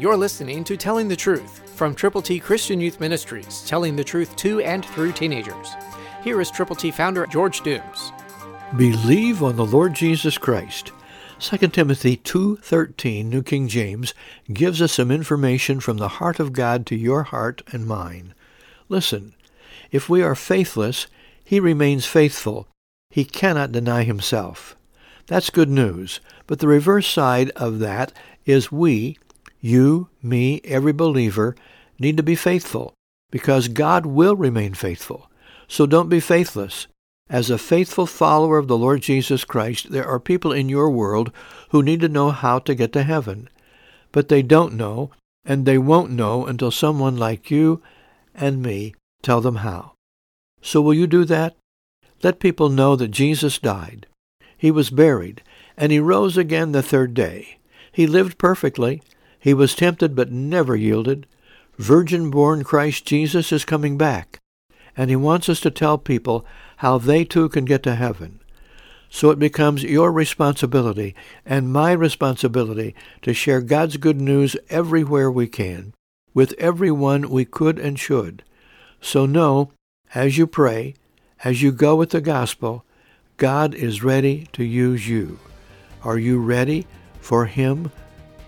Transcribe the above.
You're listening to Telling the Truth from Triple T Christian Youth Ministries, telling the truth to and through teenagers. Here is Triple T founder George Dooms. Believe on the Lord Jesus Christ. 2 Timothy 2:13 New King James gives us some information from the heart of God to your heart and mine. Listen, if we are faithless, he remains faithful. He cannot deny himself. That's good news, but the reverse side of that is we, you, me, every believer, need to be faithful because God will remain faithful. So don't be faithless. As a faithful follower of the Lord Jesus Christ, there are people in your world who need to know how to get to heaven. But they don't know, and they won't know until someone like you and me tell them how. So will you do that? Let people know that Jesus died. He was buried, and he rose again the third day. He lived perfectly. He was tempted but never yielded. Virgin-born Christ Jesus is coming back, and he wants us to tell people how they too can get to heaven. So it becomes your responsibility and my responsibility to share God's good news everywhere we can, with everyone we could and should. So know, as you pray, as you go with the gospel, God is ready to use you. Are you ready for Him